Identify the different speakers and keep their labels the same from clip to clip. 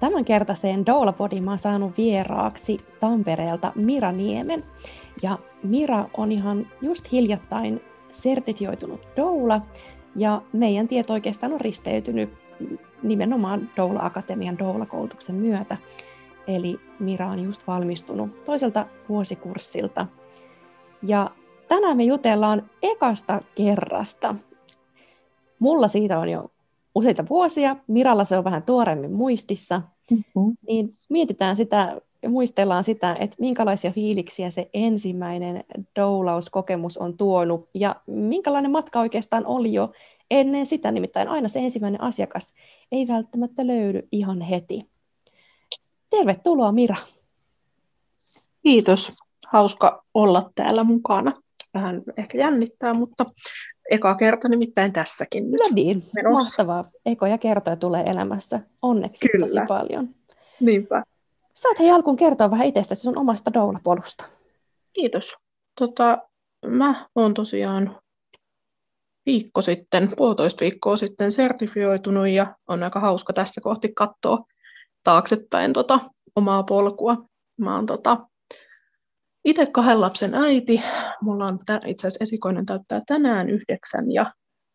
Speaker 1: Tämänkertaiseen Doula-podiin mä oon saanut vieraaksi Tampereelta Mira Niemen. Ja Mira on ihan just hiljattain sertifioitunut doula, ja meidän tieto oikeastaan on risteytynyt nimenomaan Doula Akatemian doula-koulutuksen myötä. Eli Mira on just valmistunut toiselta vuosikurssilta. Ja tänään me jutellaan ekasta kerrasta. Mulla siitä on jo useita vuosia, Miralla se on vähän tuoremmin muistissa, mm-hmm. niin mietitään sitä ja muistellaan sitä, että minkälaisia fiiliksiä se ensimmäinen doulauskokemus on tuonut ja minkälainen matka oikeastaan oli jo ennen sitä, nimittäin aina se ensimmäinen asiakas ei välttämättä löydy ihan heti. Tervetuloa Mira.
Speaker 2: Kiitos. Hauska olla täällä mukana. Vähän ehkä jännittää, mutta eka kerta nimittäin tässäkin nyt.
Speaker 1: No niin, menossa. mahtavaa. Ekoja kertoja tulee elämässä. Onneksi Kyllä. tosi paljon.
Speaker 2: Niinpä.
Speaker 1: Saat hei alkuun kertoa vähän itsestäsi sun omasta doula-polusta.
Speaker 2: Kiitos. Tota, mä oon tosiaan viikko sitten, puolitoista viikkoa sitten sertifioitunut ja on aika hauska tässä kohti katsoa taaksepäin tota, omaa polkua. Mä oon tota, itse kahden lapsen äiti. Mulla on itse asiassa esikoinen täyttää tänään yhdeksän ja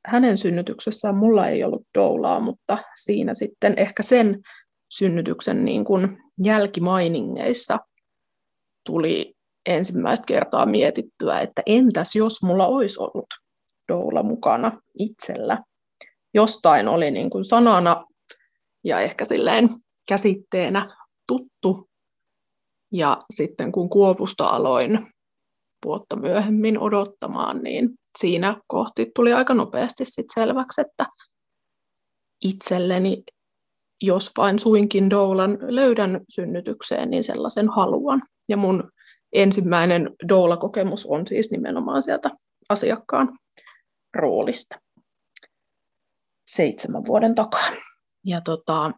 Speaker 2: hänen synnytyksessään mulla ei ollut doulaa, mutta siinä sitten ehkä sen synnytyksen niin kuin jälkimainingeissa tuli ensimmäistä kertaa mietittyä, että entäs jos mulla olisi ollut doula mukana itsellä. Jostain oli niin kuin sanana ja ehkä silleen käsitteenä tuttu. Ja sitten kun Kuopusta aloin vuotta myöhemmin odottamaan, niin siinä kohti tuli aika nopeasti sit selväksi, että itselleni jos vain suinkin doulan löydän synnytykseen, niin sellaisen haluan. Ja mun ensimmäinen doula-kokemus on siis nimenomaan sieltä asiakkaan roolista seitsemän vuoden takaa. Ja tota,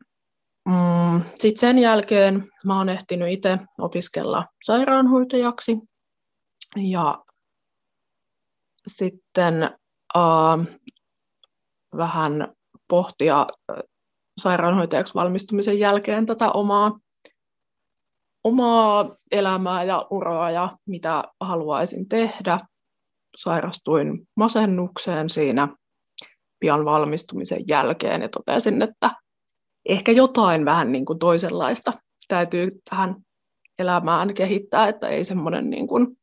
Speaker 2: mm, sitten sen jälkeen mä oon ehtinyt itse opiskella sairaanhoitajaksi ja sitten äh, vähän pohtia sairaanhoitajaksi valmistumisen jälkeen tätä omaa, omaa elämää ja uraa ja mitä haluaisin tehdä. Sairastuin masennukseen siinä pian valmistumisen jälkeen ja totesin, että ehkä jotain vähän niin kuin toisenlaista täytyy tähän elämään kehittää, että ei semmoinen niin kuin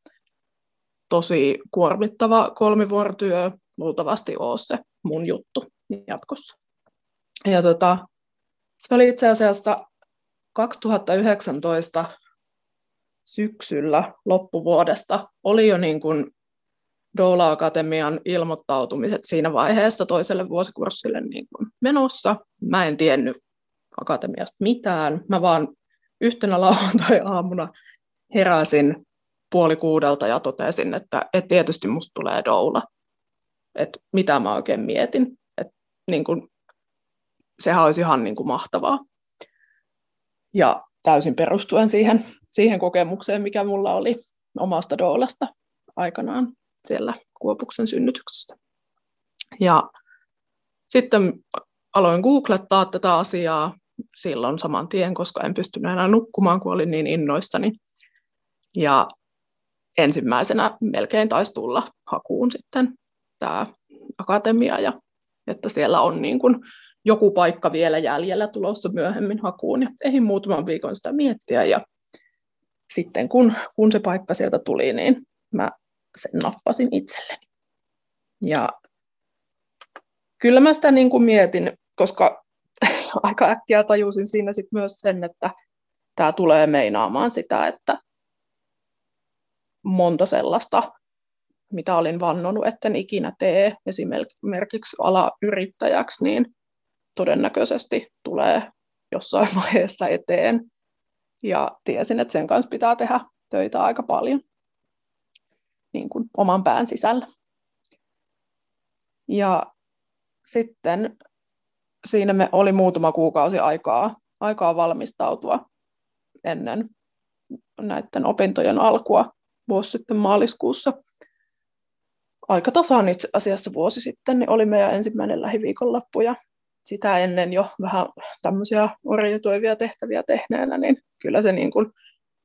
Speaker 2: tosi kuormittava kolmivuorotyö luultavasti ole se mun juttu jatkossa. Ja tota, se oli itse asiassa 2019 syksyllä loppuvuodesta oli jo niin kuin Doula Akatemian ilmoittautumiset siinä vaiheessa toiselle vuosikurssille niin kuin menossa. Mä en tiennyt akatemiasta mitään. Mä vaan yhtenä lauantai-aamuna heräsin puoli kuudelta ja totesin, että, että tietysti musta tulee doula. Että mitä mä oikein mietin. Että niin kuin sehän olisi ihan niin kuin mahtavaa. Ja täysin perustuen siihen, siihen kokemukseen, mikä mulla oli omasta doolasta aikanaan siellä Kuopuksen synnytyksessä. Ja sitten aloin googlettaa tätä asiaa silloin saman tien, koska en pystynyt enää nukkumaan, kun olin niin innoissani. Ja ensimmäisenä melkein taisi tulla hakuun sitten tämä akatemia, ja että siellä on niin kuin joku paikka vielä jäljellä tulossa myöhemmin hakuun. Ja ehdin muutaman viikon sitä miettiä ja sitten kun, kun se paikka sieltä tuli, niin mä sen nappasin itselleni. Ja kyllä mä sitä niin kuin mietin, koska aika äkkiä tajusin siinä sit myös sen, että tämä tulee meinaamaan sitä, että monta sellaista, mitä olin vannonut, etten ikinä tee esimerkiksi alayrittäjäksi, niin todennäköisesti tulee jossain vaiheessa eteen. ja tiesin, että sen kanssa pitää tehdä töitä aika paljon niin kuin oman pään sisällä. Ja sitten siinä me oli muutama kuukausi aikaa, aikaa valmistautua ennen näiden opintojen alkua vuosi sitten maaliskuussa. Aika tasaan itse asiassa vuosi sitten niin oli meidän ensimmäinen lähiviikonloppu ja sitä ennen jo vähän tämmöisiä orientoivia tehtäviä tehneenä, niin kyllä se niin kuin,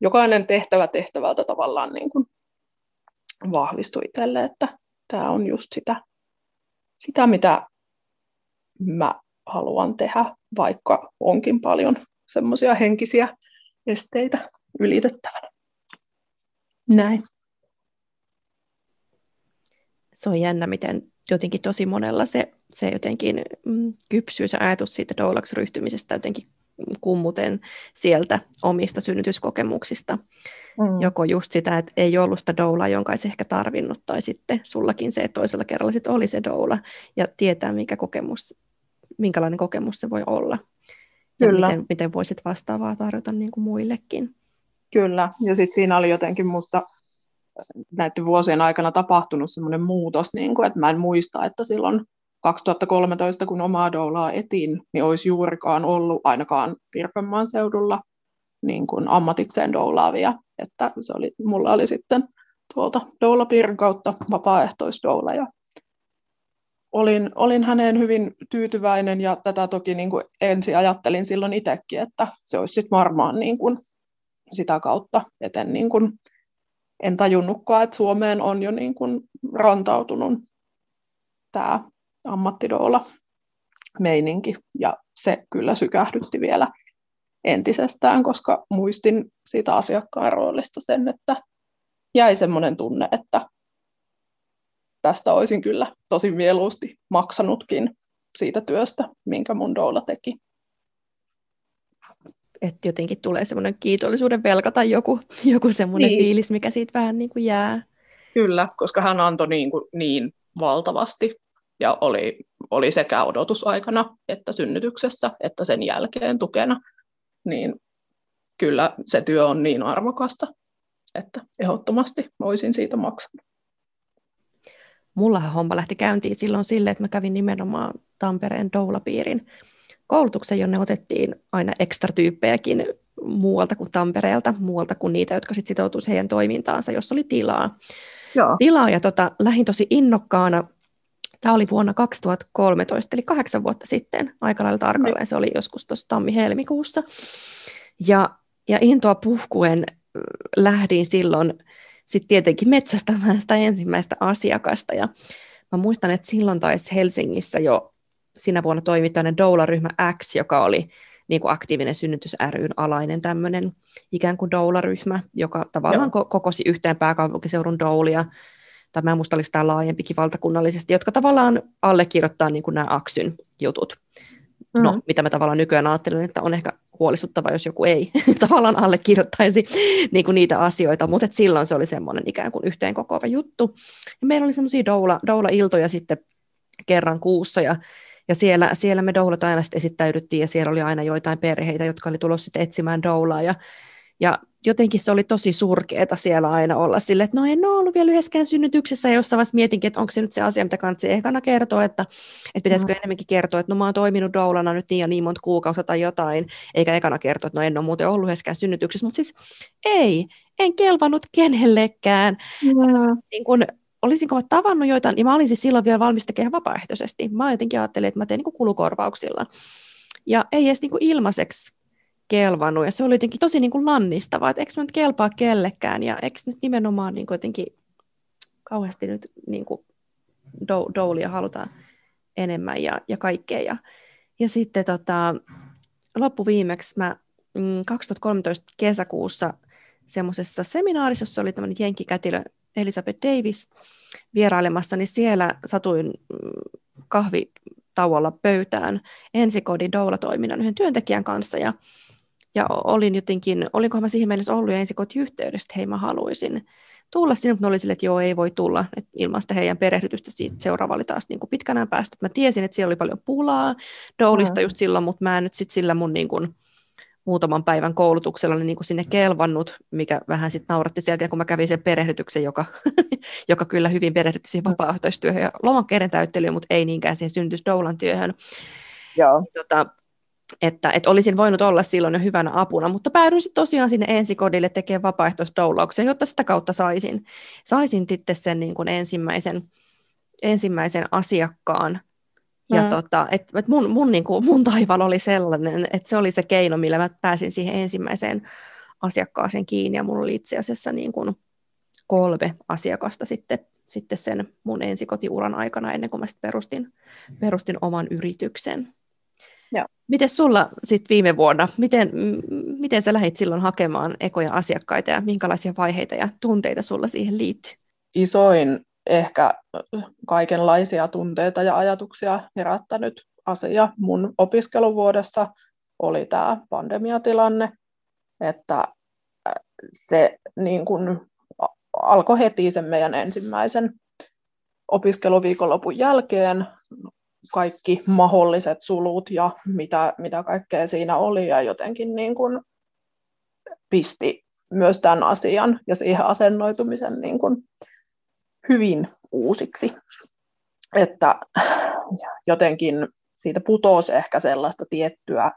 Speaker 2: jokainen tehtävä tehtävältä tavallaan niin kuin vahvistui itselle, että tämä on just sitä, sitä, mitä mä haluan tehdä, vaikka onkin paljon semmoisia henkisiä esteitä ylitettävänä. Näin.
Speaker 1: Se on jännä, miten jotenkin tosi monella se, se jotenkin mm, kypsyy se ajatus siitä doulaksi ryhtymisestä jotenkin kummuten sieltä omista synnytyskokemuksista. Mm. Joko just sitä, että ei ollut sitä doulaa, jonka olisi ehkä tarvinnut, tai sitten sullakin se, että toisella kerralla sitten oli se doula, ja tietää, mikä kokemus, minkälainen kokemus se voi olla. Kyllä. Ja miten, miten voisit vastaavaa tarjota niin kuin muillekin.
Speaker 2: Kyllä, ja sitten siinä oli jotenkin musta näiden vuosien aikana tapahtunut semmoinen muutos, niin kuin, että mä en muista, että silloin 2013, kun omaa doulaa etin, niin olisi juurikaan ollut ainakaan Pirkanmaan seudulla niin kuin ammatikseen doulaavia. Että se oli, mulla oli sitten tuolta doulapiirin kautta vapaaehtoisdoula ja olin, olin häneen hyvin tyytyväinen ja tätä toki niin kuin ensin ajattelin silloin itsekin, että se olisi sitten varmaan niin kuin sitä kautta, että en, niin kuin, en tajunnutkaan, että Suomeen on jo niin kuin rantautunut tämä ammattidoola meininki. Ja se kyllä sykähdytti vielä entisestään, koska muistin siitä asiakkaan roolista sen, että jäi semmoinen tunne, että tästä olisin kyllä tosi mieluusti maksanutkin siitä työstä, minkä mun doula teki.
Speaker 1: Että jotenkin tulee semmoinen kiitollisuuden velka tai joku, joku semmoinen niin. fiilis, mikä siitä vähän niin kuin jää.
Speaker 2: Kyllä, koska hän antoi niin, kuin niin valtavasti ja oli, oli sekä odotusaikana että synnytyksessä että sen jälkeen tukena, niin kyllä se työ on niin arvokasta, että ehdottomasti voisin siitä maksaa.
Speaker 1: Mullahan homma lähti käyntiin silloin sille, että mä kävin nimenomaan Tampereen doulapiirin koulutuksen, jonne otettiin aina ekstra tyyppejäkin muualta kuin Tampereelta, muualta kuin niitä, jotka sitten sitoutuisivat heidän toimintaansa, jos oli tilaa. Joo. Tilaa ja tota, lähdin tosi innokkaana Tämä oli vuonna 2013, eli kahdeksan vuotta sitten, aika lailla tarkalleen. Se oli joskus tuossa tammi-helmikuussa. Ja, ja intoa puhkuen lähdin silloin sitten tietenkin metsästämään sitä ensimmäistä asiakasta. Ja mä muistan, että silloin taisi Helsingissä jo sinä vuonna toimi doula-ryhmä X, joka oli niin kuin aktiivinen synnytys ryn alainen tämmöinen ikään kuin doula-ryhmä, joka tavallaan Joo. kokosi yhteen pääkaupunkiseudun doulia tai mä en muista, oliko tämä laajempikin valtakunnallisesti, jotka tavallaan allekirjoittaa niin kuin nämä Aksyn jutut. Mm. No, mitä mä tavallaan nykyään ajattelen, että on ehkä huolestuttava, jos joku ei tavallaan allekirjoittaisi niin kuin niitä asioita, mutta silloin se oli semmoinen ikään kuin yhteen kokoava juttu. Ja meillä oli semmoisia doula, doula-iltoja sitten kerran kuussa, ja, ja siellä, siellä me doulat aina sitten esittäydyttiin, ja siellä oli aina joitain perheitä, jotka oli tulossa sitten etsimään doulaa, ja ja jotenkin se oli tosi surkeeta siellä aina olla sille, että no en ole ollut vielä yhdessäkään synnytyksessä, ja jossain vaiheessa mietinkin, että onko se nyt se asia, mitä kannattaa ekana kertoa, että, että pitäisikö mm. enemmänkin kertoa, että no mä oon toiminut doulana nyt niin ja niin monta kuukautta tai jotain, eikä ekana kertoa, että no en ole muuten ollut yhdessäkään synnytyksessä, mutta siis ei, en kelvannut kenellekään. Mm. Niin kun, olisinko mä tavannut joitain, ja mä olin siis silloin vielä valmis tekemään vapaaehtoisesti. Mä jotenkin ajattelin, että mä teen niin kulukorvauksilla. Ja ei edes niin ilmaiseksi kelvannut. Ja se oli jotenkin tosi niin kuin lannistavaa, että eikö mä nyt kelpaa kellekään ja eikö nyt nimenomaan niin kuin jotenkin kauheasti nyt niin kuin do, doulia halutaan enemmän ja, ja kaikkea. Ja, ja sitten tota, loppuviimeksi mä mm, 2013 kesäkuussa semmoisessa seminaarissa, jossa oli tämmöinen jenkkikätilö Elisabeth Davis vierailemassa, niin siellä satuin mm, kahvitauolla pöytään ensikodin doula-toiminnan yhden työntekijän kanssa ja ja olin jotenkin, olinkohan mä siihen mennessä ollut jo ensin kotiyhteydessä, että hei mä haluaisin tulla sinne, mutta ne oli sille, että joo ei voi tulla, että ilman sitä heidän perehdytystä siitä seuraava oli taas niin kuin pitkänään päästä. Mä tiesin, että siellä oli paljon pulaa doulista mm. just silloin, mutta mä en nyt sit sillä mun niin kuin, muutaman päivän koulutuksella niin kuin sinne kelvannut, mikä vähän sitten nauratti sieltä, kun mä kävin sen perehdytyksen, joka, joka kyllä hyvin perehdytti siihen vapaaehtoistyöhön ja lomakkeiden täyttelyyn, mutta ei niinkään siihen syntysdoulan työhön.
Speaker 2: Joo.
Speaker 1: Tota, että, että olisin voinut olla silloin jo hyvänä apuna, mutta päädyin sitten tosiaan sinne ensikodille tekemään vapaaehtoisdoulauksia, jotta sitä kautta saisin, saisin sitten sen niin kuin ensimmäisen, ensimmäisen asiakkaan. Ja mm. tota, et, et mun, mun, niin kuin, mun taival oli sellainen, että se oli se keino, millä mä pääsin siihen ensimmäiseen asiakkaaseen kiinni, ja mulla oli itse asiassa niin kuin kolme asiakasta sitten, sitten sen mun ensikotiuran aikana, ennen kuin mä perustin, perustin oman yrityksen. Miten sulla sitten viime vuonna, miten, miten sä lähdit silloin hakemaan ekoja asiakkaita ja minkälaisia vaiheita ja tunteita sulla siihen liittyy?
Speaker 2: Isoin ehkä kaikenlaisia tunteita ja ajatuksia herättänyt asia mun opiskeluvuodessa oli tämä pandemiatilanne, että se niin kun alkoi heti sen meidän ensimmäisen opiskeluviikonlopun jälkeen kaikki mahdolliset sulut ja mitä, mitä kaikkea siinä oli ja jotenkin niin kuin pisti myös tämän asian ja siihen asennoitumisen niin kuin hyvin uusiksi. Että jotenkin siitä putosi ehkä sellaista tiettyä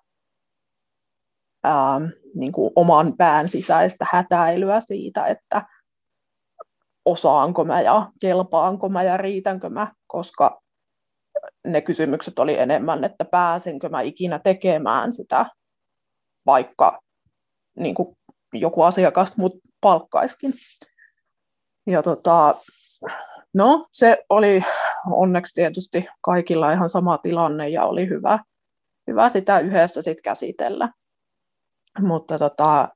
Speaker 2: ää, niin kuin oman pään sisäistä hätäilyä siitä, että osaanko mä ja kelpaanko mä ja riitänkö mä, koska ne kysymykset oli enemmän, että pääsenkö mä ikinä tekemään sitä, vaikka niin kuin joku asiakas mut palkkaiskin. Ja tota, no, se oli onneksi tietysti kaikilla ihan sama tilanne ja oli hyvä, hyvä sitä yhdessä sit käsitellä. Mutta tota,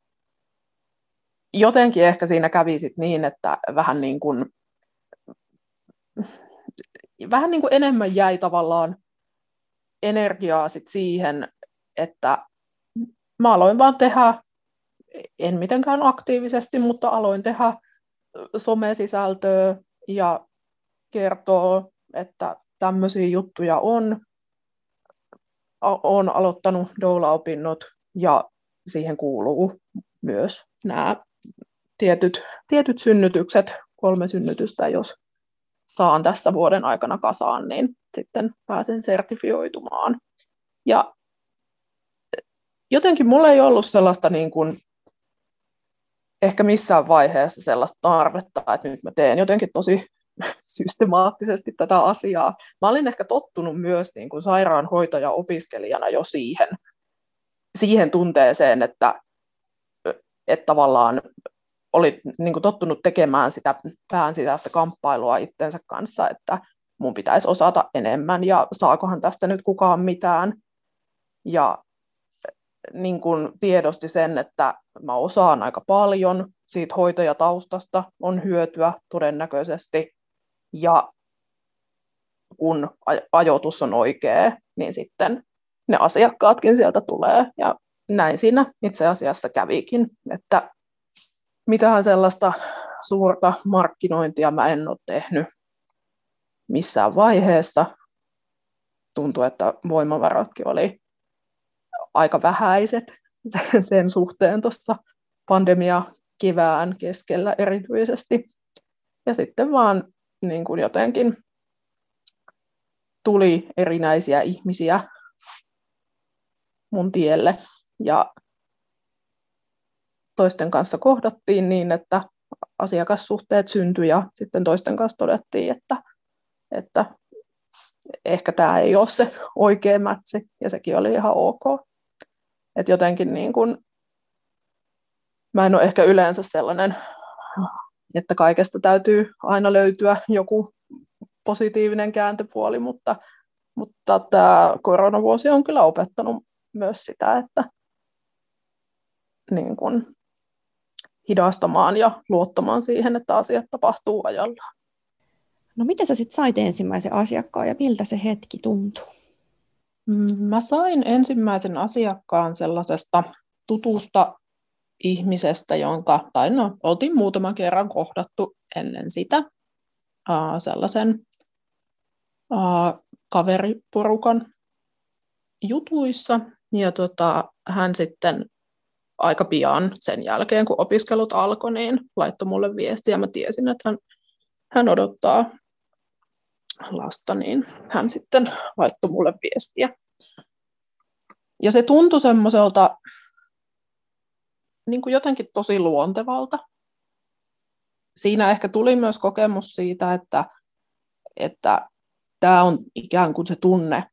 Speaker 2: jotenkin ehkä siinä kävi sit niin, että vähän niin kuin vähän niin kuin enemmän jäi tavallaan energiaa sit siihen, että mä aloin vaan tehdä, en mitenkään aktiivisesti, mutta aloin tehdä somesisältöä ja kertoo, että tämmöisiä juttuja on. Olen aloittanut doula-opinnot ja siihen kuuluu myös nämä tietyt, tietyt synnytykset, kolme synnytystä, jos saan tässä vuoden aikana kasaan, niin sitten pääsen sertifioitumaan. Ja jotenkin mulla ei ollut sellaista niin kuin, ehkä missään vaiheessa sellaista tarvetta, että nyt mä teen jotenkin tosi systemaattisesti tätä asiaa. Mä olin ehkä tottunut myös niin kuin sairaanhoitaja-opiskelijana jo siihen, siihen tunteeseen, että, että tavallaan oli niin kuin tottunut tekemään sitä pään sisäistä kamppailua itsensä kanssa, että mun pitäisi osata enemmän ja saakohan tästä nyt kukaan mitään. Ja niin kuin tiedosti sen, että mä osaan aika paljon, siitä hoitajataustasta on hyötyä todennäköisesti, ja kun ajoitus on oikea, niin sitten ne asiakkaatkin sieltä tulee, ja näin siinä itse asiassa kävikin, että mitähän sellaista suurta markkinointia mä en ole tehnyt missään vaiheessa. Tuntuu, että voimavaratkin oli aika vähäiset sen suhteen tuossa pandemia kevään keskellä erityisesti. Ja sitten vaan niin kuin jotenkin tuli erinäisiä ihmisiä mun tielle ja toisten kanssa kohdattiin niin, että asiakassuhteet syntyi ja sitten toisten kanssa todettiin, että, että ehkä tämä ei ole se oikea mätsi ja sekin oli ihan ok. Et jotenkin niin kun, mä en ole ehkä yleensä sellainen, että kaikesta täytyy aina löytyä joku positiivinen kääntöpuoli, mutta, mutta tämä koronavuosi on kyllä opettanut myös sitä, että niin kun, hidastamaan ja luottamaan siihen, että asiat tapahtuu ajallaan.
Speaker 1: No miten sä sitten sait ensimmäisen asiakkaan ja miltä se hetki tuntui?
Speaker 2: Mm, mä sain ensimmäisen asiakkaan sellaisesta tutusta ihmisestä, jonka, tai no, oltiin muutaman kerran kohdattu ennen sitä, uh, sellaisen uh, kaveriporukan jutuissa, ja tota, hän sitten aika pian sen jälkeen, kun opiskelut alkoi, niin laittoi mulle viestiä mä tiesin, että hän, hän odottaa lasta, niin hän sitten laittoi mulle viestiä. Ja se tuntui semmoiselta niin kuin jotenkin tosi luontevalta. Siinä ehkä tuli myös kokemus siitä, että, että tämä on ikään kuin se tunne,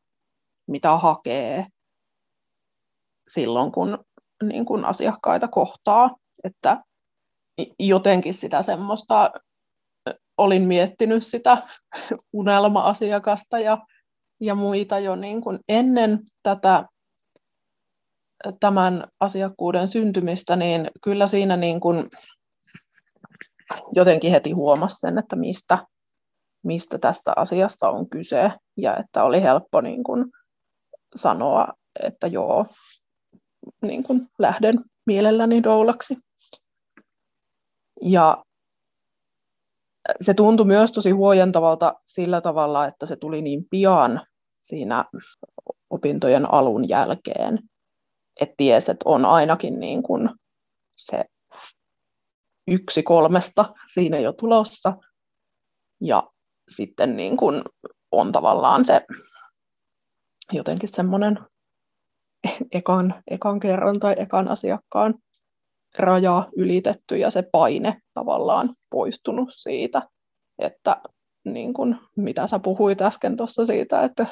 Speaker 2: mitä hakee silloin, kun niin kuin asiakkaita kohtaa. Että jotenkin sitä semmoista, olin miettinyt sitä unelma-asiakasta ja, ja muita jo niin kuin ennen tätä tämän asiakkuuden syntymistä, niin kyllä siinä niin kuin jotenkin heti huomasi sen, että mistä, mistä tästä asiasta on kyse ja että oli helppo niin kuin sanoa, että joo, niin kuin lähden mielelläni doulaksi. Ja se tuntui myös tosi huojentavalta sillä tavalla, että se tuli niin pian siinä opintojen alun jälkeen, että ties, että on ainakin niin kuin se yksi kolmesta siinä jo tulossa. Ja sitten niin kuin on tavallaan se jotenkin semmoinen ekan, ekan kerran tai ekan asiakkaan raja ylitetty ja se paine tavallaan poistunut siitä, että niin kuin, mitä sä puhuit äsken tuossa siitä, että,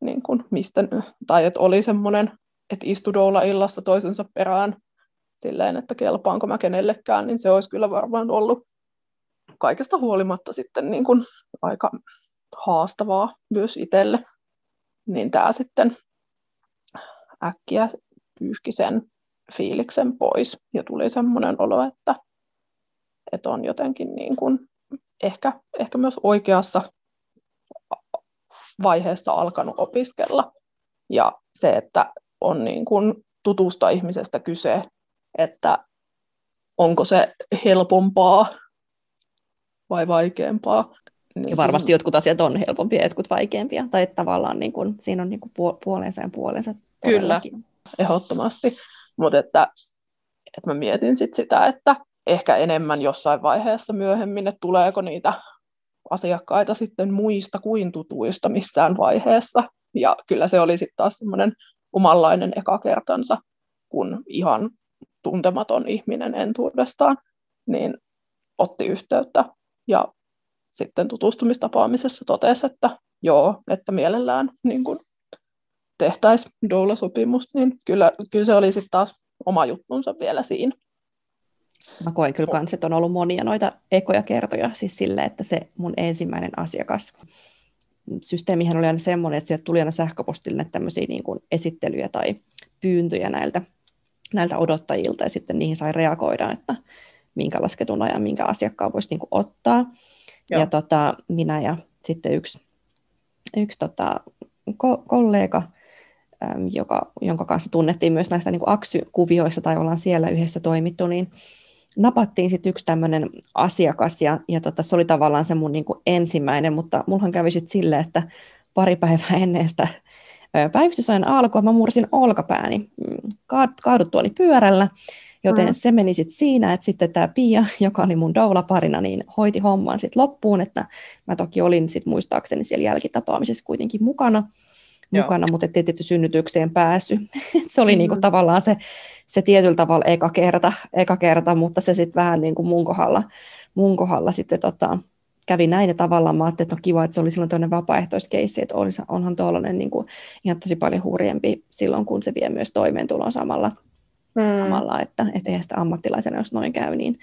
Speaker 2: niin kuin, mistä, tai että oli semmoinen, että istudoilla illassa toisensa perään silleen, että kelpaanko mä kenellekään, niin se olisi kyllä varmaan ollut kaikesta huolimatta sitten niin kuin aika haastavaa myös itselle. Niin tämä sitten äkkiä pyyhki sen fiiliksen pois ja tuli semmoinen olo, että, että on jotenkin niin kuin ehkä, ehkä myös oikeassa vaiheessa alkanut opiskella. Ja se, että on niin kuin tutusta ihmisestä kyse, että onko se helpompaa vai vaikeampaa.
Speaker 1: Niin ja varmasti jotkut asiat on helpompia jotkut vaikeampia, tai että tavallaan niin kuin, siinä on niin kuin puolensa ja puolensa.
Speaker 2: Kyllä, ehdottomasti. Mutta että, että mä mietin sit sitä, että ehkä enemmän jossain vaiheessa myöhemmin, että tuleeko niitä asiakkaita sitten muista kuin tutuista missään vaiheessa. Ja kyllä se oli sitten taas semmoinen omanlainen ekakertansa, kun ihan tuntematon ihminen entuudestaan, niin otti yhteyttä ja sitten tutustumistapaamisessa totesi, että joo, että mielellään niin kun tehtäisiin doula-sopimus, niin kyllä, kyllä se oli sitten taas oma juttunsa vielä siinä.
Speaker 1: Mä koen kyllä kans, että on ollut monia noita ekoja kertoja siis sille, että se mun ensimmäinen asiakas, systeemihän oli aina semmoinen, että sieltä tuli aina sähköpostille tämmöisiä niin kuin esittelyjä tai pyyntöjä näiltä, näiltä odottajilta ja sitten niihin sai reagoida, että minkä lasketun ajan minkä asiakkaan voisi niin kuin ottaa. Joo. Ja tota, minä ja sitten yksi, yksi tota, ko- kollega, joka, jonka kanssa tunnettiin myös näistä niin aksykuvioista tai ollaan siellä yhdessä toimittu, niin napattiin sitten yksi tämmöinen asiakas ja, ja tota, se oli tavallaan se mun niin kuin ensimmäinen, mutta mullahan kävi sitten silleen, että pari päivää ennen sitä päivystysajan alkoi, mä mursin olkapääni mm, kaaduttuani pyörällä, joten mm. se meni sitten siinä, että sitten tämä Pia, joka oli mun doula-parina, niin hoiti homman sitten loppuun, että mä toki olin sitten muistaakseni siellä jälkitapaamisessa kuitenkin mukana, mukana, mutta ettei tietysti synnytykseen päässyt. se oli mm-hmm. niinku tavallaan se, se tietyllä tavalla eka kerta, eka kerta mutta se sitten vähän niin kuin mun kohdalla, mun kohdalla sitten tota, kävi näin ja tavallaan mä ajattelin, että on kiva, että se oli silloin tämmöinen vapaaehtoiskeissi, että olisi, onhan tuollainen niin kuin, ihan tosi paljon hurjempi silloin, kun se vie myös toimeentulon samalla, mm. samalla että et eihän sitä ammattilaisena, jos noin käy, niin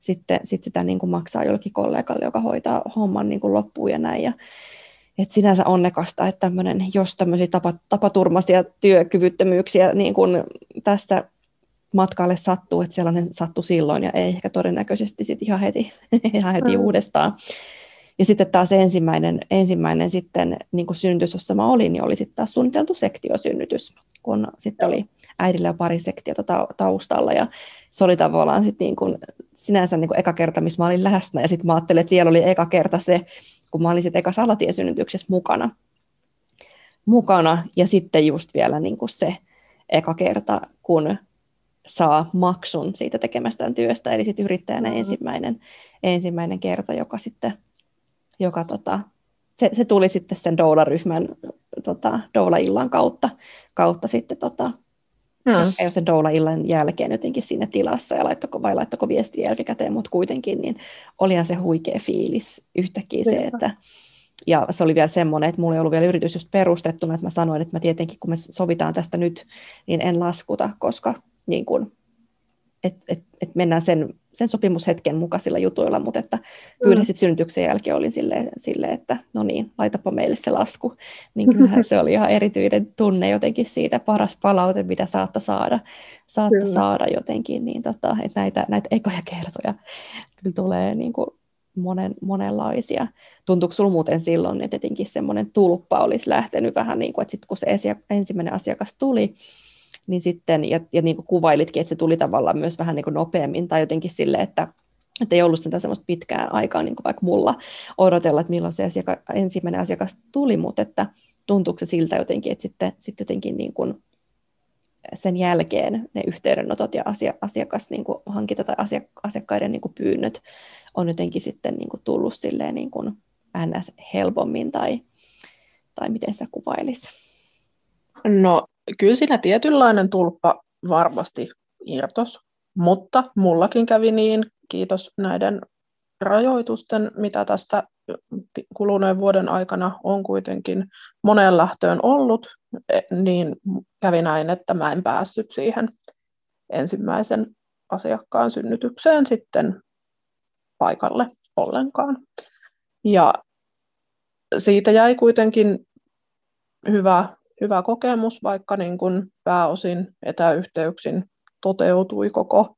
Speaker 1: sitten sit sitä niin kuin maksaa jollekin kollegalle, joka hoitaa homman niin kuin loppuun ja näin. Ja, et sinänsä onnekasta, että tämmönen, jos tämmöisiä tapa, tapaturmaisia työkyvyttömyyksiä niin kuin tässä matkalle sattuu, että sellainen sattui silloin ja ei ehkä todennäköisesti sit ihan heti, ihan heti mm. uudestaan. Ja sitten taas ensimmäinen, ensimmäinen sitten niin kuin synnytys, jossa mä olin, niin oli sitten taas suunniteltu sektiosynnytys, kun sitten oli äidillä pari sektiota taustalla ja se oli tavallaan sitten niin kuin, sinänsä niin kuin eka kerta, missä mä olin läsnä ja sitten mä ajattelin, että vielä oli eka kerta se, kun mä olin sitten eka salatien-synnytyksessä mukana. mukana ja sitten just vielä niin kuin se eka kerta, kun saa maksun siitä tekemästään työstä, eli sitten yrittäjänä mm-hmm. ensimmäinen, ensimmäinen kerta, joka sitten, joka tota, se, se tuli sitten sen doula-ryhmän tota, doula-illan kautta, kautta sitten tota, mm. ei sen doula-illan jälkeen jotenkin siinä tilassa ja laittako, vai laittako viestiä jälkikäteen, mutta kuitenkin, niin olihan se huikea fiilis yhtäkkiä se, että ja se oli vielä semmoinen, että mulla ei ollut vielä yritys just perustettuna, että mä sanoin, että mä tietenkin kun me sovitaan tästä nyt, niin en laskuta, koska niin kun, et, et, et mennään sen, sen sopimushetken mukaisilla jutuilla, mutta että kyllä mm. sitten synnytyksen jälkeen olin silleen, silleen, että no niin, laitapa meille se lasku. Niin kyllähän se oli ihan erityinen tunne jotenkin siitä, paras palaute, mitä saatta saada, saatta saada jotenkin, niin tota, että näitä, näitä ekoja kertoja kyllä tulee niin kuin monen, monenlaisia. Tuntuuko sinulla muuten silloin, että jotenkin semmoinen tulppa olisi lähtenyt vähän niin kuin, että sitten kun se ensimmäinen asiakas tuli, niin sitten, ja, ja niin kuin kuvailitkin, että se tuli tavallaan myös vähän niin kuin nopeammin, tai jotenkin sille, että että ei ollut sitä semmoista pitkää aikaa, niin kuin vaikka mulla odotella, että milloin se asiaka, ensimmäinen asiakas tuli, mutta että tuntuuko se siltä jotenkin, että sitten, sitten jotenkin niin kuin sen jälkeen ne yhteydenotot ja asia, asiakas niin kuin hankinta tai asiakkaiden niin kuin pyynnöt on jotenkin sitten niin kuin tullut silleen niin kuin ns. helpommin tai, tai miten sitä kuvailisi?
Speaker 2: No kyllä siinä tietynlainen tulppa varmasti irtos, mutta mullakin kävi niin, kiitos näiden rajoitusten, mitä tässä kuluneen vuoden aikana on kuitenkin moneen lähtöön ollut, e, niin kävi näin, että mä en päässyt siihen ensimmäisen asiakkaan synnytykseen sitten paikalle ollenkaan. Ja siitä jäi kuitenkin hyvä, hyvä kokemus, vaikka niin kuin pääosin etäyhteyksin toteutui koko,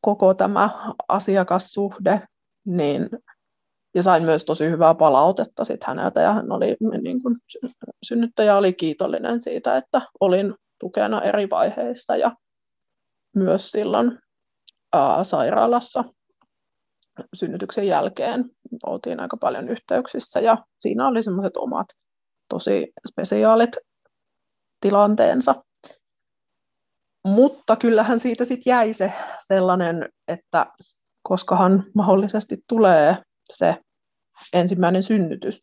Speaker 2: koko tämä asiakassuhde, niin ja sain myös tosi hyvää palautetta sit häneltä ja hän oli, niin kuin, synnyttäjä oli kiitollinen siitä, että olin tukena eri vaiheissa ja myös silloin ää, sairaalassa synnytyksen jälkeen oltiin aika paljon yhteyksissä ja siinä oli semmoiset omat tosi spesiaalit tilanteensa. Mutta kyllähän siitä sitten jäi se sellainen, että koskahan mahdollisesti tulee se ensimmäinen synnytys,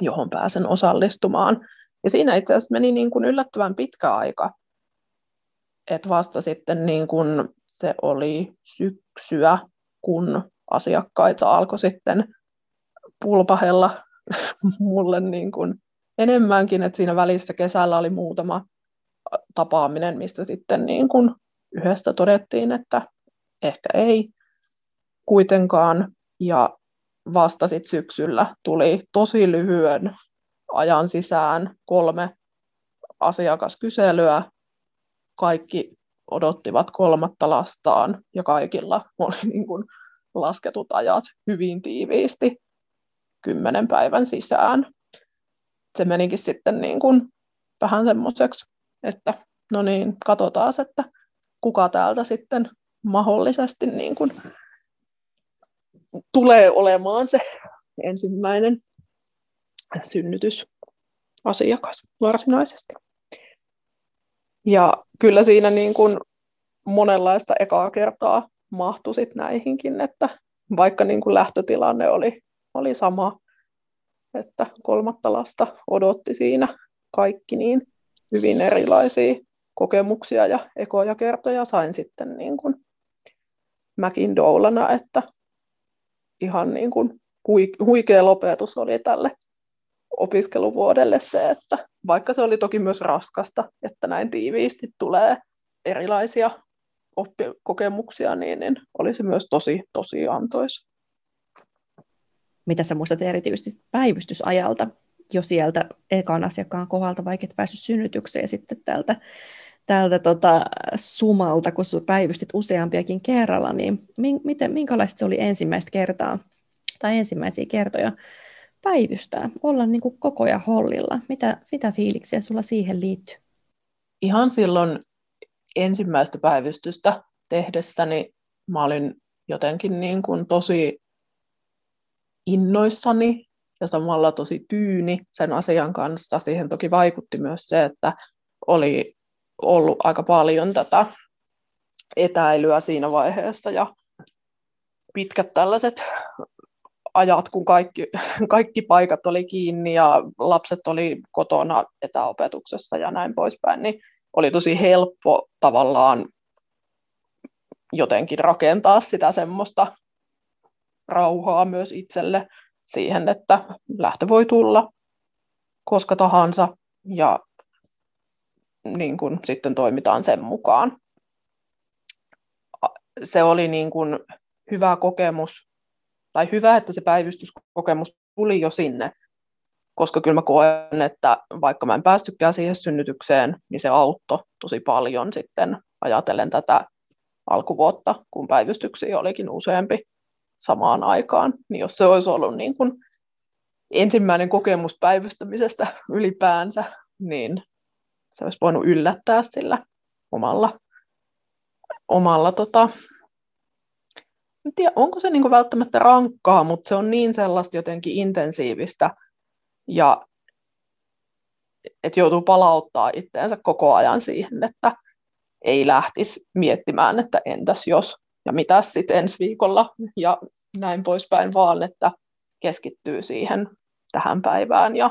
Speaker 2: johon pääsen osallistumaan. Ja siinä itse asiassa meni niin kuin yllättävän pitkä aika, että vasta sitten niin kuin se oli syksyä, kun asiakkaita alkoi sitten pulpahella mulle niin kuin enemmänkin, että siinä välissä kesällä oli muutama tapaaminen, mistä sitten niin kuin yhdestä todettiin, että ehkä ei kuitenkaan, ja vasta sit syksyllä tuli tosi lyhyen ajan sisään kolme asiakaskyselyä. Kaikki odottivat kolmatta lastaan ja kaikilla oli niin kuin lasketut ajat hyvin tiiviisti kymmenen päivän sisään. Se menikin sitten niin kuin vähän semmoiseksi, että no niin, katsotaan, että kuka täältä sitten mahdollisesti niin kuin tulee olemaan se ensimmäinen synnytysasiakas varsinaisesti. Ja kyllä siinä niin kuin monenlaista ekaa kertaa mahtui sit näihinkin, että vaikka niin kuin lähtötilanne oli, oli sama, että kolmatta lasta odotti siinä kaikki niin hyvin erilaisia kokemuksia ja ekoja kertoja sain sitten niin kuin mäkin doulana, että ihan niin kuin huikea lopetus oli tälle opiskeluvuodelle se, että vaikka se oli toki myös raskasta, että näin tiiviisti tulee erilaisia oppikokemuksia, niin, niin oli se myös tosi, tosi antoisa.
Speaker 1: Mitä sä muistat erityisesti päivystysajalta, jo sieltä ekan asiakkaan kohdalta, vaikka et päässyt synnytykseen sitten tältä, tältä tota, sumalta, kun päivystit useampiakin kerralla, niin miten, minkälaista se oli ensimmäistä kertaa tai ensimmäisiä kertoja päivystää, olla niin kuin koko ajan hollilla? Mitä, mitä fiiliksiä sulla siihen liittyy?
Speaker 2: Ihan silloin ensimmäistä päivystystä tehdessäni mä olin jotenkin niin kuin tosi innoissani ja samalla tosi tyyni sen asian kanssa. Siihen toki vaikutti myös se, että oli ollut aika paljon tätä etäilyä siinä vaiheessa ja pitkät tällaiset ajat, kun kaikki, kaikki paikat oli kiinni ja lapset oli kotona etäopetuksessa ja näin poispäin, niin oli tosi helppo tavallaan jotenkin rakentaa sitä semmoista rauhaa myös itselle siihen, että lähtö voi tulla koska tahansa ja niin kuin sitten toimitaan sen mukaan. Se oli niin kuin hyvä kokemus, tai hyvä, että se päivystyskokemus tuli jo sinne, koska kyllä mä koen, että vaikka mä en päästykään siihen synnytykseen, niin se auttoi tosi paljon sitten ajatellen tätä alkuvuotta, kun päivystyksiä olikin useampi samaan aikaan, niin jos se olisi ollut niin kuin ensimmäinen kokemus päivystämisestä ylipäänsä, niin se olisi voinut yllättää sillä omalla, omalla tota, en tiedä, onko se niin kuin välttämättä rankkaa, mutta se on niin sellaista jotenkin intensiivistä ja että joutuu palauttaa itseensä koko ajan siihen, että ei lähtisi miettimään, että entäs jos ja mitä sitten ensi viikolla ja näin poispäin, vaan että keskittyy siihen tähän päivään ja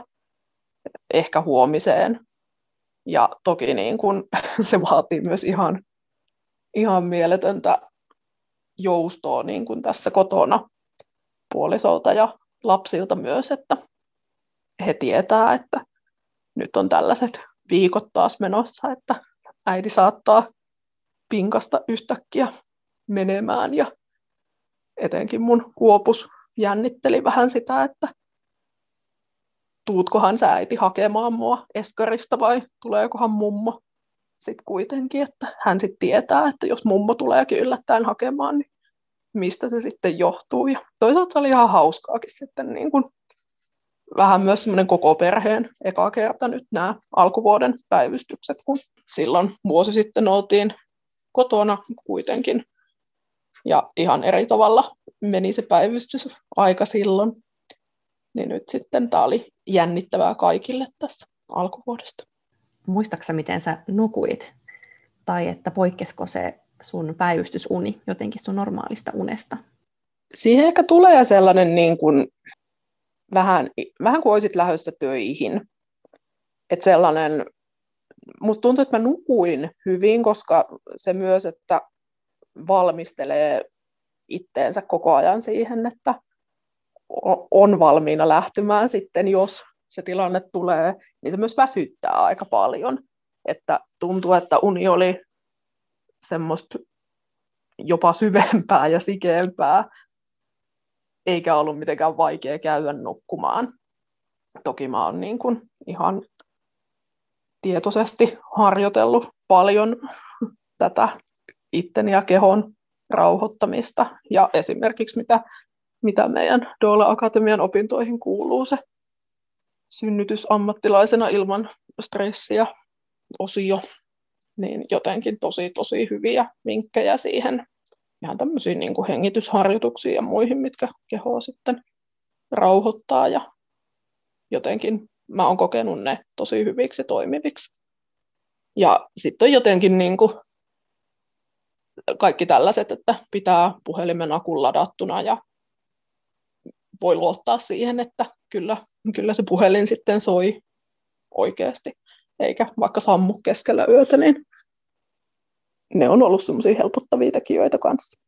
Speaker 2: ehkä huomiseen. Ja toki niin kun, se vaatii myös ihan, ihan mieletöntä joustoa niin kuin tässä kotona puolisolta ja lapsilta myös, että he tietää, että nyt on tällaiset viikot taas menossa, että äiti saattaa pinkasta yhtäkkiä menemään ja etenkin mun huopus jännitteli vähän sitä, että tuutkohan sä äiti hakemaan mua Eskarista vai tuleekohan mummo sitten kuitenkin, että hän sitten tietää, että jos mummo tuleekin yllättäen hakemaan, niin mistä se sitten johtuu. Ja toisaalta se oli ihan hauskaakin sitten niin kuin vähän myös semmoinen koko perheen eka kerta nyt nämä alkuvuoden päivystykset, kun silloin vuosi sitten oltiin kotona kuitenkin. Ja ihan eri tavalla meni se päivystys aika silloin. Niin nyt sitten tämä oli jännittävää kaikille tässä alkuvuodesta.
Speaker 1: Muistaaksä, miten sä nukuit? Tai että poikkesko se sun päivystysuni jotenkin sun normaalista unesta?
Speaker 2: Siihen ehkä tulee sellainen niin kuin, vähän, vähän kuin olisit lähdössä töihin. Että sellainen, musta tuntuu, että mä nukuin hyvin, koska se myös, että valmistelee itteensä koko ajan siihen, että on valmiina lähtemään sitten, jos se tilanne tulee, niin se myös väsyttää aika paljon. Että tuntuu, että uni oli semmoista jopa syvempää ja sikeämpää, eikä ollut mitenkään vaikea käydä nukkumaan. Toki mä oon niin kuin ihan tietoisesti harjoitellut paljon tätä itteni ja kehon rauhoittamista ja esimerkiksi mitä, mitä meidän Dola Akatemian opintoihin kuuluu se synnytysammattilaisena ilman stressiä osio, niin jotenkin tosi tosi hyviä vinkkejä siihen ihan tämmöisiin niin kuin hengitysharjoituksiin ja muihin, mitkä kehoa sitten rauhoittaa ja jotenkin mä oon kokenut ne tosi hyviksi toimiviksi. Ja sitten on jotenkin niin kuin kaikki tällaiset, että pitää puhelimen akun ladattuna ja voi luottaa siihen, että kyllä, kyllä se puhelin sitten soi oikeasti, eikä vaikka sammu keskellä yötä, niin ne on ollut semmoisia helpottavia tekijöitä kanssa.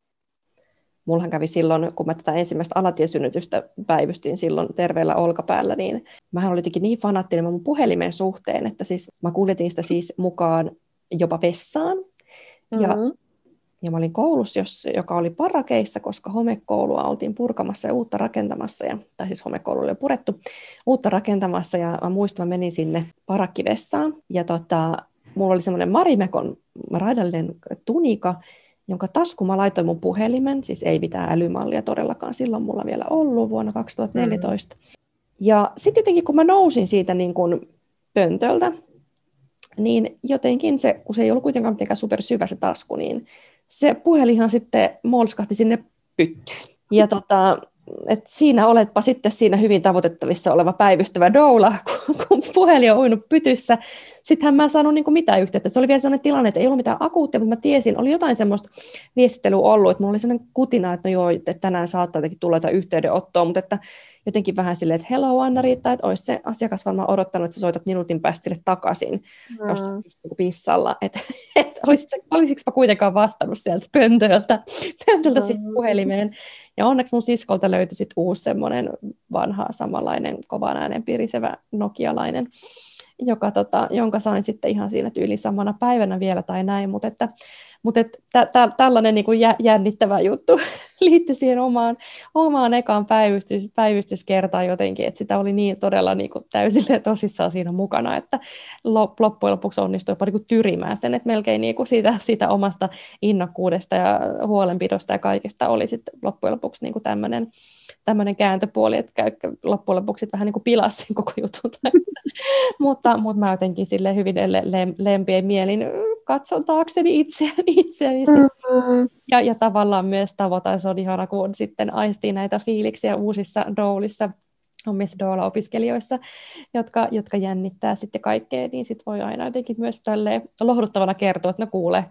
Speaker 1: Mullahan kävi silloin, kun mä tätä ensimmäistä alatiesynnytystä päivystin silloin terveellä olkapäällä, niin mä olin jotenkin niin fanaattinen mun puhelimen suhteen, että siis mä kuljetin sitä siis mukaan jopa vessaan. Mm-hmm. Ja ja mä olin koulussa, jos, joka oli parakeissa, koska homekoulua oltiin purkamassa ja uutta rakentamassa, ja, tai siis homekoulu oli purettu, uutta rakentamassa, ja mä muistan, mä menin sinne parakkivessaan, ja tota, mulla oli semmoinen Marimekon raidallinen tunika, jonka tasku mä laitoin mun puhelimen, siis ei mitään älymallia todellakaan silloin mulla vielä ollut vuonna 2014. Mm. Ja sitten jotenkin kun mä nousin siitä niin kun pöntöltä, niin jotenkin se, kun se ei ollut kuitenkaan mitenkään supersyvä se tasku, niin se puhelinhan sitten molskahti sinne pyttyyn. Ja tota, et siinä oletpa sitten siinä hyvin tavoitettavissa oleva päivystävä doula, kun, kun puhelin on uinut pytyssä. Sittenhän mä en saanut niin kuin mitään yhteyttä. Se oli vielä sellainen tilanne, että ei ollut mitään akuuttia, mutta mä tiesin, oli jotain semmoista viestittelyä ollut, että mulla oli sellainen kutina, että no joo, että tänään saattaa jotenkin tulla jotain yhteydenottoa, mutta että jotenkin vähän silleen, että hello Anna-Riitta, että olisi se asiakas varmaan odottanut, että sä soitat minuutin päästille takaisin, mm. jos niin pissalla, että, että olisitko kuitenkaan vastannut sieltä pöntöltä, pöntöltä mm. siihen puhelimeen. Ja onneksi mun siskolta löytyi sitten uusi semmoinen vanha samanlainen kovan äänen pirisevä nokialainen, joka, tota, jonka sain sitten ihan siinä tyyli samana päivänä vielä tai näin, mutta että mutta tä, tä, tällainen niin kuin jännittävä juttu liittyi siihen omaan, omaan ekaan päivystys, päivystyskertaan jotenkin, että sitä oli niin todella niin kuin täysille tosissaan siinä mukana, että loppujen lopuksi onnistui jopa niin kuin tyrimään sen, että melkein niin kuin siitä, siitä omasta innokkuudesta ja huolenpidosta ja kaikesta oli sitten loppujen lopuksi niin kuin tämmöinen tämmöinen kääntöpuoli, että käy, loppujen lopuksi vähän niin kuin pilasi sen koko jutun. mutta, mutta mä jotenkin sille hyvin le- lempien mielin katson taakseni itseäni, itseäni mm-hmm. ja, ja tavallaan myös tavoitan, se on ihana, kun sitten aistii näitä fiiliksiä uusissa doulissa, omissa doula-opiskelijoissa, jotka, jotka jännittää sitten kaikkea, niin sitten voi aina jotenkin myös tälle lohduttavana kertoa, että no kuule,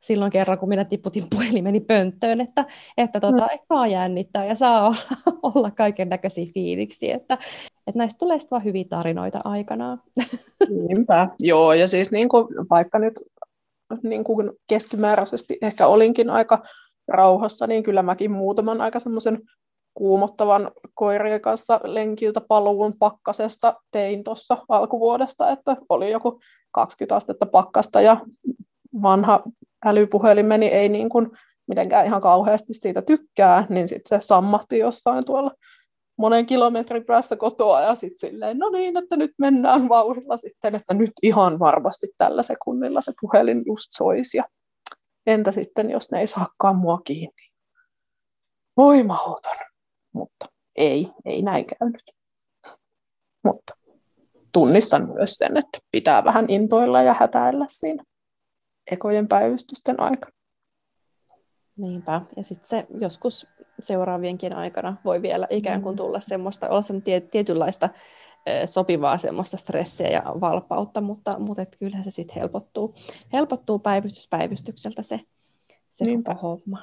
Speaker 1: silloin kerran, kun minä tiputin puhelimeni pönttöön, että, että, tota, mm. saa jännittää ja saa olla, olla kaiken näköisiä fiiliksi, että, että näistä tulee sitten vaan hyviä tarinoita aikanaan.
Speaker 2: Niinpä, joo, ja siis niin kuin, vaikka nyt niin kuin keskimääräisesti ehkä olinkin aika rauhassa, niin kyllä mäkin muutaman aika semmoisen kuumottavan koirien kanssa lenkiltä paluun pakkasesta tein tuossa alkuvuodesta, että oli joku 20 astetta pakkasta ja vanha älypuhelimeni ei niin kuin mitenkään ihan kauheasti siitä tykkää, niin sitten se sammahti jossain tuolla monen kilometrin päästä kotoa ja sitten silleen, no niin, että nyt mennään vauhdilla sitten, että nyt ihan varmasti tällä sekunnilla se puhelin just soisi. Ja entä sitten, jos ne ei saakaan mua kiinni? Voi mahdoton. Mutta ei, ei näin käynyt. Mutta tunnistan myös sen, että pitää vähän intoilla ja hätäillä siinä ekojen päivystysten aikana.
Speaker 1: Niinpä. Ja sitten se joskus seuraavienkin aikana voi vielä ikään kuin mm. tulla semmoista, olla sen tietynlaista sopivaa semmoista stressiä ja valpautta, mutta, mutta et kyllähän se sitten helpottuu, helpottuu päivystyspäivystykseltä se, se koko homma.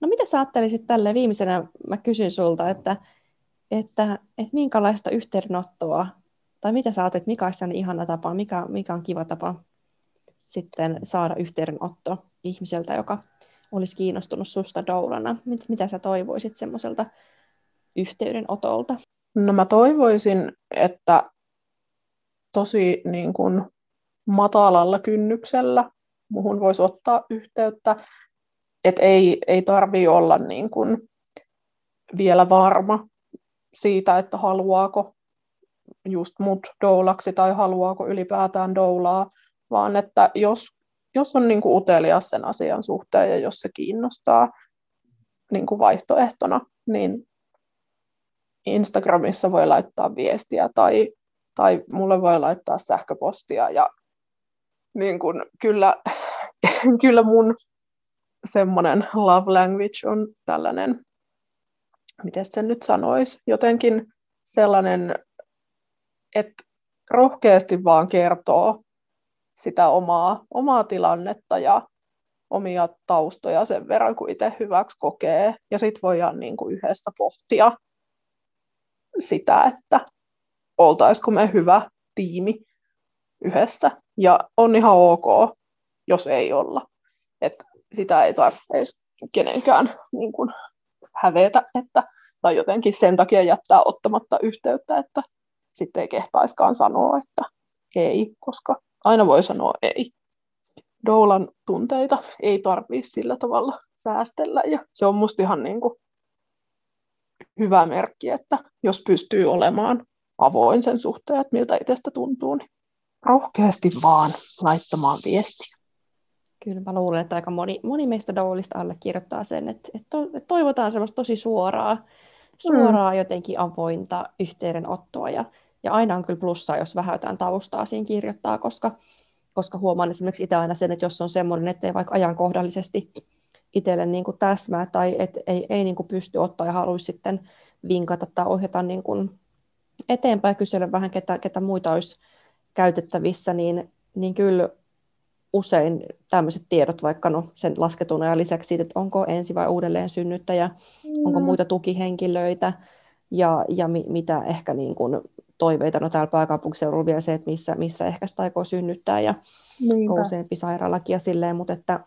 Speaker 1: No mitä sä ajattelisit tälle viimeisenä, mä kysyn sulta, että, että, että minkälaista yhteydenottoa, tai mitä sä ajattelet, mikä olisi ihana tapa, mikä, mikä on kiva tapa sitten saada yhteydenotto ihmiseltä, joka olisi kiinnostunut susta doulana? Mit, mitä sä toivoisit semmoiselta yhteydenotolta?
Speaker 2: No mä toivoisin, että tosi niin kuin matalalla kynnyksellä muhun voisi ottaa yhteyttä, että ei, ei tarvi olla niin kuin vielä varma siitä, että haluaako just mut doulaksi tai haluaako ylipäätään doulaa, vaan että jos, jos on niin kuin utelias sen asian suhteen ja jos se kiinnostaa niin kuin vaihtoehtona, niin Instagramissa voi laittaa viestiä tai, tai mulle voi laittaa sähköpostia ja niin kuin, kyllä, kyllä mun semmoinen love language on tällainen, miten sen nyt sanoisi, jotenkin sellainen, että rohkeasti vaan kertoo sitä omaa, omaa tilannetta ja omia taustoja sen verran, kuin itse hyväksi kokee. Ja sitten voidaan niin kuin yhdessä pohtia sitä, että oltaisiko me hyvä tiimi yhdessä. Ja on ihan ok, jos ei olla. Et sitä ei tarvitse kenenkään niin kuin hävetä, että, tai jotenkin sen takia jättää ottamatta yhteyttä, että sitten ei kehtaiskaan sanoa, että ei, koska aina voi sanoa ei. Doulan tunteita ei tarvitse sillä tavalla säästellä ja se on musta ihan niin kuin hyvä merkki, että jos pystyy olemaan avoin sen suhteen, että miltä itsestä tuntuu, niin rohkeasti vaan laittamaan viestiä.
Speaker 1: Kyllä mä luulen, että aika moni, moni meistä doulista allekirjoittaa sen, että, että toivotaan semmoista tosi suoraa, suoraa mm. jotenkin avointa yhteydenottoa ja ja aina on kyllä plussaa, jos vähän jotain taustaa siinä kirjoittaa, koska, koska huomaan esimerkiksi itse aina sen, että jos on semmoinen, että ei vaikka ajankohdallisesti itselle niin kuin täsmää tai et ei, ei niin kuin pysty ottaa ja haluaisi sitten vinkata tai ohjata niin kuin eteenpäin kysellä vähän, ketä, ketä muita olisi käytettävissä, niin, niin kyllä usein tämmöiset tiedot, vaikka no sen lasketun ajan lisäksi siitä, että onko ensi- vai uudelleen synnyttäjä, mm. onko muita tukihenkilöitä ja, ja mi, mitä ehkä niin kuin toiveita, no täällä pääkaupunkiseudulla vielä se, että missä, missä ehkä sitä aikoo synnyttää ja Niinpä. useampi sairaalakin ja silleen, mutta että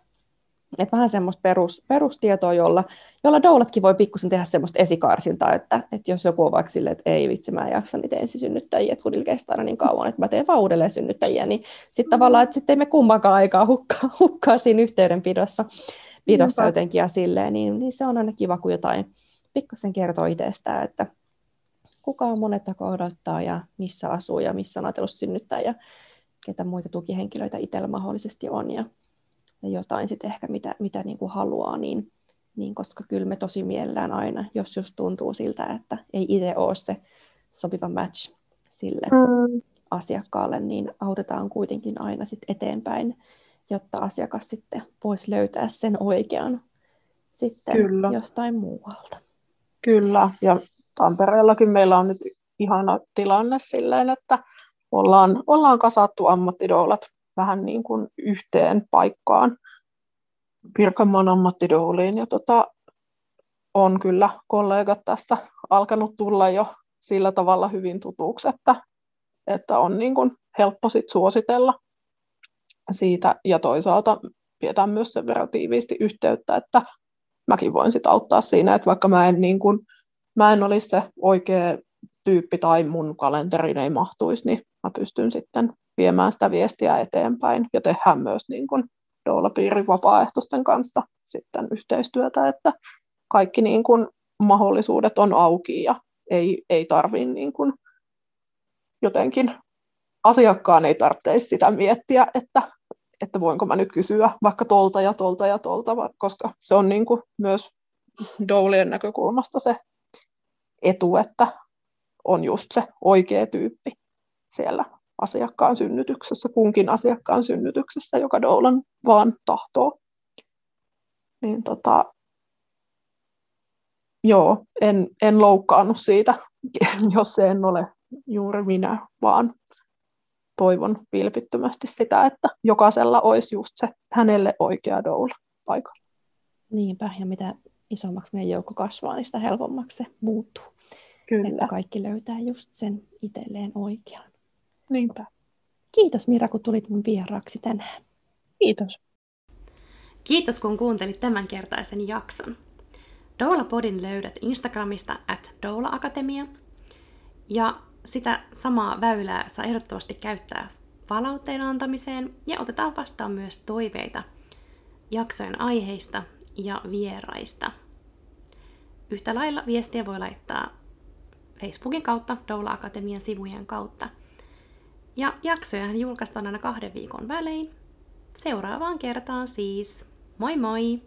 Speaker 1: et vähän semmoista perus, perustietoa, jolla, jolla doulatkin voi pikkusen tehdä semmoista esikarsintaa, että, että jos joku on vaikka silleen, että ei vitsi, mä en jaksa niitä ensisynnyttäjiä, että kun niillä kestää niin kauan, että mä teen vaan uudelleen synnyttäjiä, niin sitten tavallaan, että sitten ei me kummankaan aikaa hukkaa, hukkaa siinä yhteydenpidossa pidossa jotenkin ja silleen, niin, niin se on aina kiva, kun jotain pikkusen kertoo itsestään, että kuka on monet odottaa ja missä asuu ja missä on ajatellut synnyttää ja ketä muita tukihenkilöitä itsellä mahdollisesti on ja ja jotain sitten ehkä, mitä, mitä niin kuin haluaa, niin, niin koska kyllä me tosi mielellään aina, jos just tuntuu siltä, että ei itse ole se sopiva match sille mm. asiakkaalle, niin autetaan kuitenkin aina sit eteenpäin, jotta asiakas sitten voisi löytää sen oikean sitten Kyllä. jostain muualta.
Speaker 2: Kyllä, ja Tampereellakin meillä on nyt ihana tilanne silleen, että ollaan, ollaan kasattu ammattidoulat vähän niin kuin yhteen paikkaan Pirkanmaan ammattidooliin. Ja tota, on kyllä kollegat tässä alkanut tulla jo sillä tavalla hyvin tutuksi, että, että on niin kuin helppo sit suositella siitä ja toisaalta pidetään myös sen verran tiiviisti yhteyttä, että mäkin voin sit auttaa siinä, että vaikka mä en, niin kuin, mä en olisi se oikea tyyppi tai mun kalenteriin ei mahtuisi, niin mä pystyn sitten viemään sitä viestiä eteenpäin ja tehdään myös niin kuin doula-piirin vapaaehtoisten kanssa sitten yhteistyötä, että kaikki niin kuin mahdollisuudet on auki ja ei, ei tarvitse niin kuin jotenkin asiakkaan ei tarvitse sitä miettiä, että, että voinko mä nyt kysyä vaikka tolta ja tolta ja tolta, koska se on niin kuin myös doulien näkökulmasta se etu, että on just se oikea tyyppi siellä asiakkaan synnytyksessä, kunkin asiakkaan synnytyksessä, joka doulan vaan tahtoo. Niin tota, joo, en, en loukkaannut siitä, jos se en ole juuri minä, vaan toivon vilpittömästi sitä, että jokaisella olisi just se hänelle oikea doula paikalla.
Speaker 1: Niinpä, ja mitä isommaksi meidän joukko kasvaa, niin sitä helpommaksi se muuttuu. Kyllä. Että kaikki löytää just sen itselleen oikean.
Speaker 2: Niinpä.
Speaker 1: Kiitos Mira, kun tulit mun vieraaksi tänään.
Speaker 2: Kiitos.
Speaker 3: Kiitos, kun kuuntelit tämänkertaisen jakson. Doula Podin löydät Instagramista at Doula Akatemia. Ja sitä samaa väylää saa ehdottomasti käyttää palautteen antamiseen ja otetaan vastaan myös toiveita jaksojen aiheista ja vieraista. Yhtä lailla viestiä voi laittaa Facebookin kautta, Doula Akatemian sivujen kautta – ja jaksojahan julkaistaan aina kahden viikon välein. Seuraavaan kertaan siis. Moi moi!